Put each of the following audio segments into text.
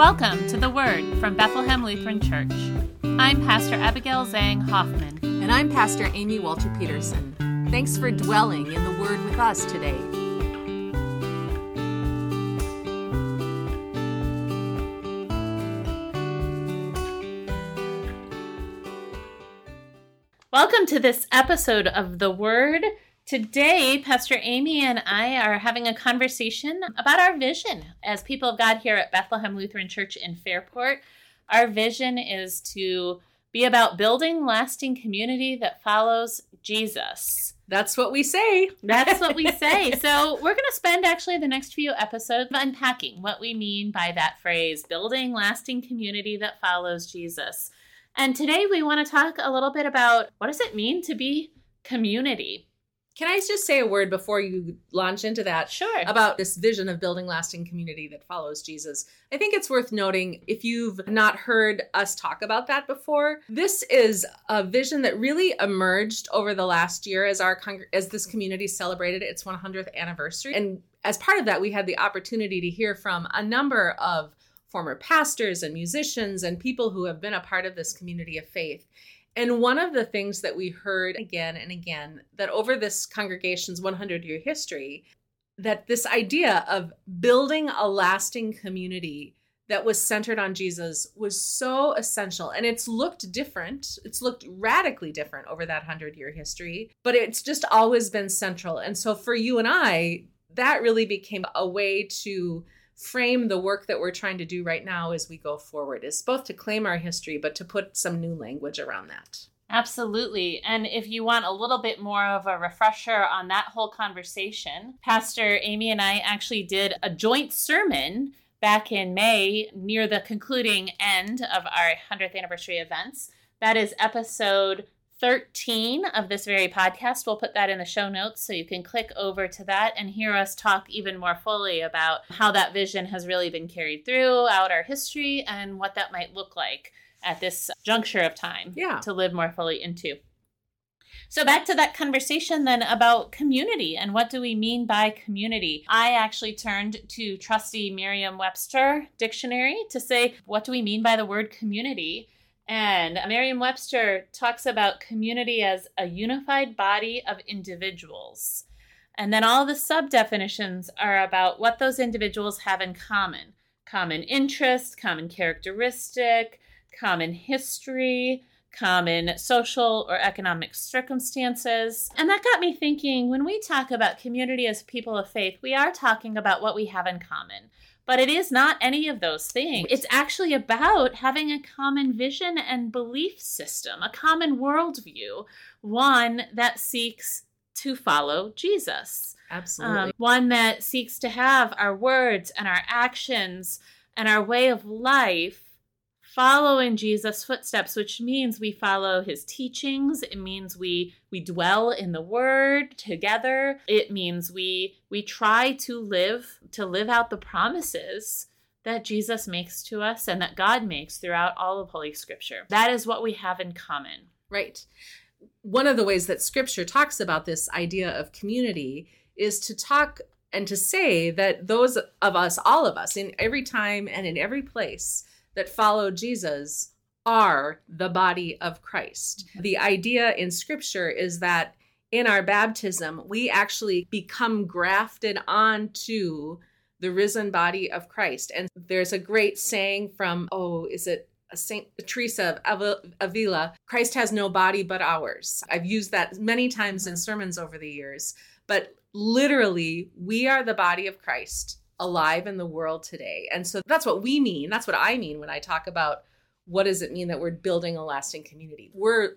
Welcome to The Word from Bethlehem Lutheran Church. I'm Pastor Abigail Zhang Hoffman. And I'm Pastor Amy Walter Peterson. Thanks for dwelling in the Word with us today. Welcome to this episode of The Word. Today, Pastor Amy and I are having a conversation about our vision as people of God here at Bethlehem Lutheran Church in Fairport. Our vision is to be about building lasting community that follows Jesus. That's what we say. That's what we say. so, we're going to spend actually the next few episodes unpacking what we mean by that phrase building lasting community that follows Jesus. And today we want to talk a little bit about what does it mean to be community? Can I just say a word before you launch into that? Sure. About this vision of building lasting community that follows Jesus. I think it's worth noting if you've not heard us talk about that before, this is a vision that really emerged over the last year as our as this community celebrated its 100th anniversary. And as part of that, we had the opportunity to hear from a number of former pastors and musicians and people who have been a part of this community of faith. And one of the things that we heard again and again that over this congregation's 100 year history, that this idea of building a lasting community that was centered on Jesus was so essential. And it's looked different. It's looked radically different over that 100 year history, but it's just always been central. And so for you and I, that really became a way to frame the work that we're trying to do right now as we go forward is both to claim our history but to put some new language around that. Absolutely. And if you want a little bit more of a refresher on that whole conversation, Pastor Amy and I actually did a joint sermon back in May near the concluding end of our 100th anniversary events. That is episode 13 of this very podcast. We'll put that in the show notes so you can click over to that and hear us talk even more fully about how that vision has really been carried throughout our history and what that might look like at this juncture of time yeah. to live more fully into. So, back to that conversation then about community and what do we mean by community? I actually turned to trusty Merriam Webster dictionary to say, what do we mean by the word community? And Merriam Webster talks about community as a unified body of individuals. And then all the sub definitions are about what those individuals have in common common interest, common characteristic, common history, common social or economic circumstances. And that got me thinking when we talk about community as people of faith, we are talking about what we have in common. But it is not any of those things. It's actually about having a common vision and belief system, a common worldview, one that seeks to follow Jesus. Absolutely. Um, one that seeks to have our words and our actions and our way of life follow in Jesus' footsteps, which means we follow his teachings. It means we we dwell in the word together. It means we we try to live to live out the promises that Jesus makes to us and that God makes throughout all of Holy Scripture. That is what we have in common. Right. One of the ways that Scripture talks about this idea of community is to talk and to say that those of us, all of us, in every time and in every place, that follow Jesus are the body of Christ. Mm-hmm. The idea in scripture is that in our baptism, we actually become grafted onto the risen body of Christ. And there's a great saying from, oh, is it a Saint Teresa of Avila, Christ has no body but ours. I've used that many times in mm-hmm. sermons over the years, but literally, we are the body of Christ alive in the world today. And so that's what we mean. That's what I mean when I talk about what does it mean that we're building a lasting community. We're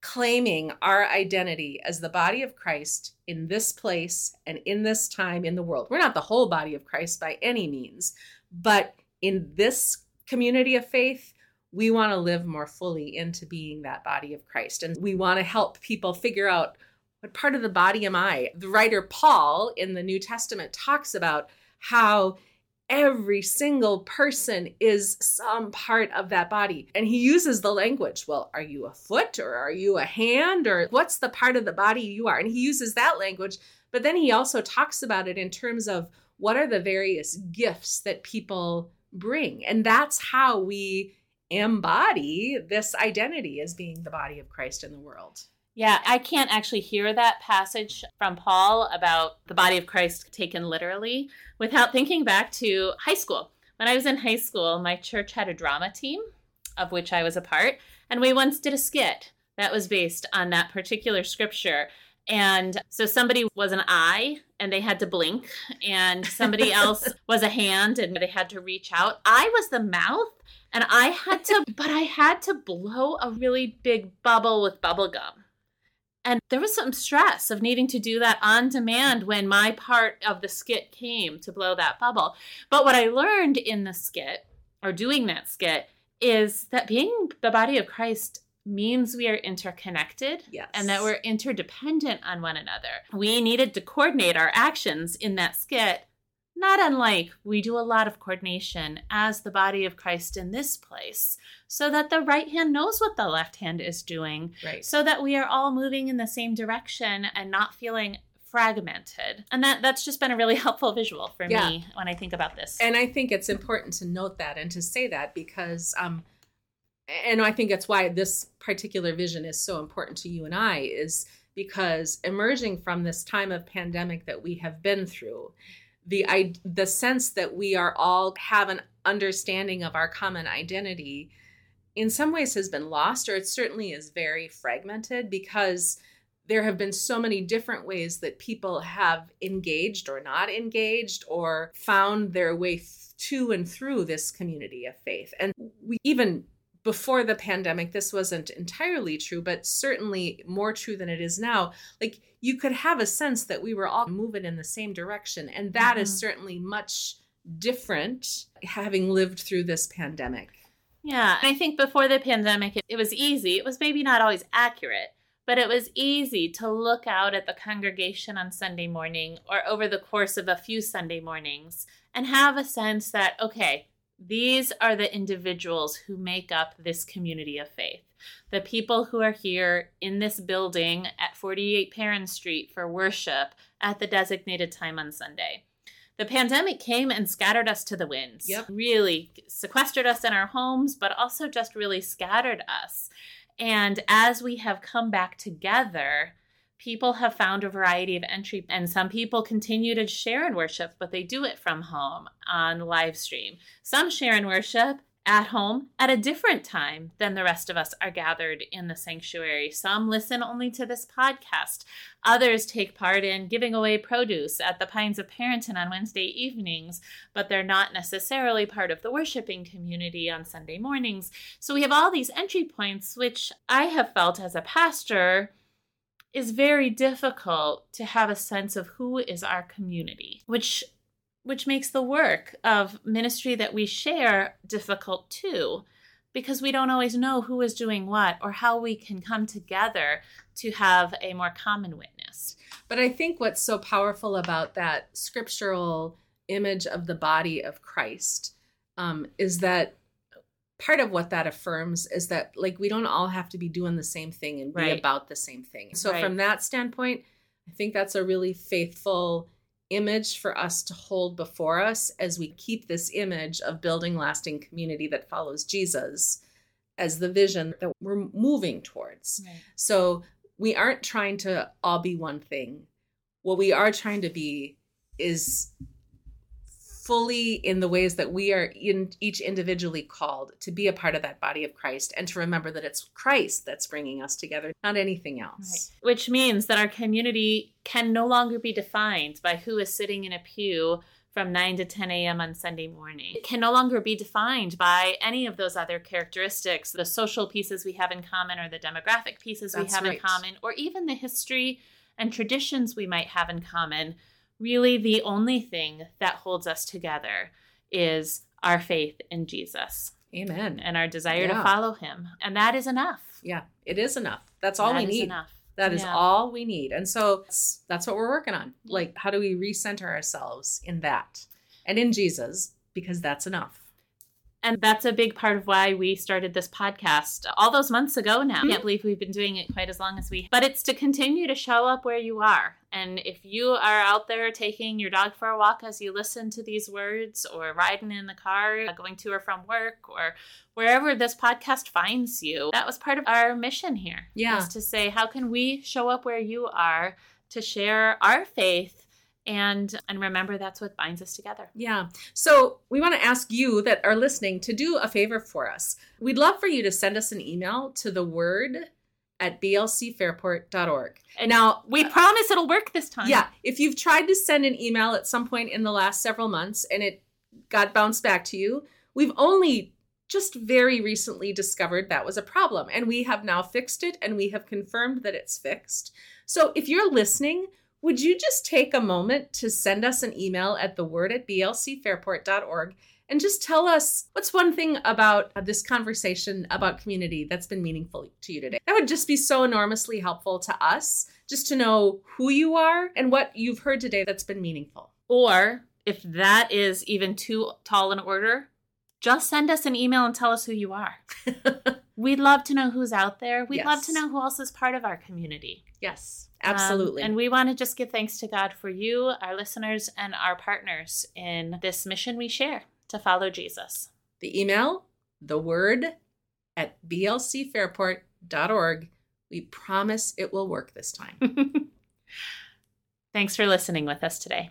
claiming our identity as the body of Christ in this place and in this time in the world. We're not the whole body of Christ by any means, but in this community of faith, we want to live more fully into being that body of Christ. And we want to help people figure out what part of the body am I? The writer Paul in the New Testament talks about how every single person is some part of that body. And he uses the language, well, are you a foot or are you a hand or what's the part of the body you are? And he uses that language, but then he also talks about it in terms of what are the various gifts that people bring. And that's how we embody this identity as being the body of Christ in the world. Yeah, I can't actually hear that passage from Paul about the body of Christ taken literally without thinking back to high school. When I was in high school, my church had a drama team of which I was a part, and we once did a skit that was based on that particular scripture. And so somebody was an eye and they had to blink, and somebody else was a hand and they had to reach out. I was the mouth and I had to, but I had to blow a really big bubble with bubble gum. And there was some stress of needing to do that on demand when my part of the skit came to blow that bubble. But what I learned in the skit, or doing that skit, is that being the body of Christ means we are interconnected yes. and that we're interdependent on one another. We needed to coordinate our actions in that skit, not unlike we do a lot of coordination as the body of Christ in this place, so that the right hand knows what the left hand is doing, right. so that we are all moving in the same direction and not feeling fragmented. And that that's just been a really helpful visual for yeah. me when I think about this. And I think it's important to note that and to say that because um and I think that's why this particular vision is so important to you and I is because emerging from this time of pandemic that we have been through, the I, the sense that we are all have an understanding of our common identity in some ways has been lost or it certainly is very fragmented because there have been so many different ways that people have engaged or not engaged or found their way to and through this community of faith. And we even before the pandemic, this wasn't entirely true, but certainly more true than it is now. Like you could have a sense that we were all moving in the same direction. And that mm-hmm. is certainly much different having lived through this pandemic. Yeah. I think before the pandemic, it, it was easy. It was maybe not always accurate, but it was easy to look out at the congregation on Sunday morning or over the course of a few Sunday mornings and have a sense that, okay, these are the individuals who make up this community of faith. The people who are here in this building at 48 Perrin Street for worship at the designated time on Sunday. The pandemic came and scattered us to the winds. Yep. Really sequestered us in our homes, but also just really scattered us. And as we have come back together, people have found a variety of entry and some people continue to share in worship but they do it from home on live stream some share in worship at home at a different time than the rest of us are gathered in the sanctuary. Some listen only to this podcast. Others take part in giving away produce at the Pines of Perinton on Wednesday evenings, but they're not necessarily part of the worshiping community on Sunday mornings. So we have all these entry points, which I have felt as a pastor is very difficult to have a sense of who is our community, which which makes the work of ministry that we share difficult too because we don't always know who is doing what or how we can come together to have a more common witness. But I think what's so powerful about that scriptural image of the body of Christ um, is that part of what that affirms is that like we don't all have to be doing the same thing and be about the same thing. So right. from that standpoint, I think that's a really faithful image for us to hold before us as we keep this image of building lasting community that follows Jesus as the vision that we're moving towards. Right. So we aren't trying to all be one thing. What we are trying to be is fully in the ways that we are in each individually called to be a part of that body of Christ and to remember that it's Christ that's bringing us together, not anything else. Right. Which means that our community can no longer be defined by who is sitting in a pew from 9 to 10 a.m. on Sunday morning. It can no longer be defined by any of those other characteristics, the social pieces we have in common or the demographic pieces That's we have right. in common, or even the history and traditions we might have in common really the only thing that holds us together is our faith in Jesus. Amen. And our desire yeah. to follow him. And that is enough. Yeah, it is enough. That's all that we need. Enough. That is yeah. all we need. And so that's, that's what we're working on. Like, how do we recenter ourselves in that and in Jesus? Because that's enough. And that's a big part of why we started this podcast all those months ago now. Mm-hmm. I can't believe we've been doing it quite as long as we. But it's to continue to show up where you are. And if you are out there taking your dog for a walk as you listen to these words, or riding in the car, uh, going to or from work, or wherever this podcast finds you, that was part of our mission here. Yeah. Is to say, how can we show up where you are to share our faith and and remember that's what binds us together. Yeah. So we want to ask you that are listening to do a favor for us. We'd love for you to send us an email to the word at blcfairport.org. And now we uh, promise it'll work this time. Yeah. If you've tried to send an email at some point in the last several months and it got bounced back to you, we've only just very recently discovered that was a problem and we have now fixed it and we have confirmed that it's fixed. So if you're listening, would you just take a moment to send us an email at the word at blcfairport.org and just tell us what's one thing about uh, this conversation about community that's been meaningful to you today? That would just be so enormously helpful to us just to know who you are and what you've heard today that's been meaningful. Or if that is even too tall an order, just send us an email and tell us who you are. We'd love to know who's out there. We'd yes. love to know who else is part of our community. Yes. Absolutely. Um, and we want to just give thanks to God for you, our listeners, and our partners in this mission we share to follow Jesus. The email, the word at blcfairport.org. We promise it will work this time. Thanks for listening with us today.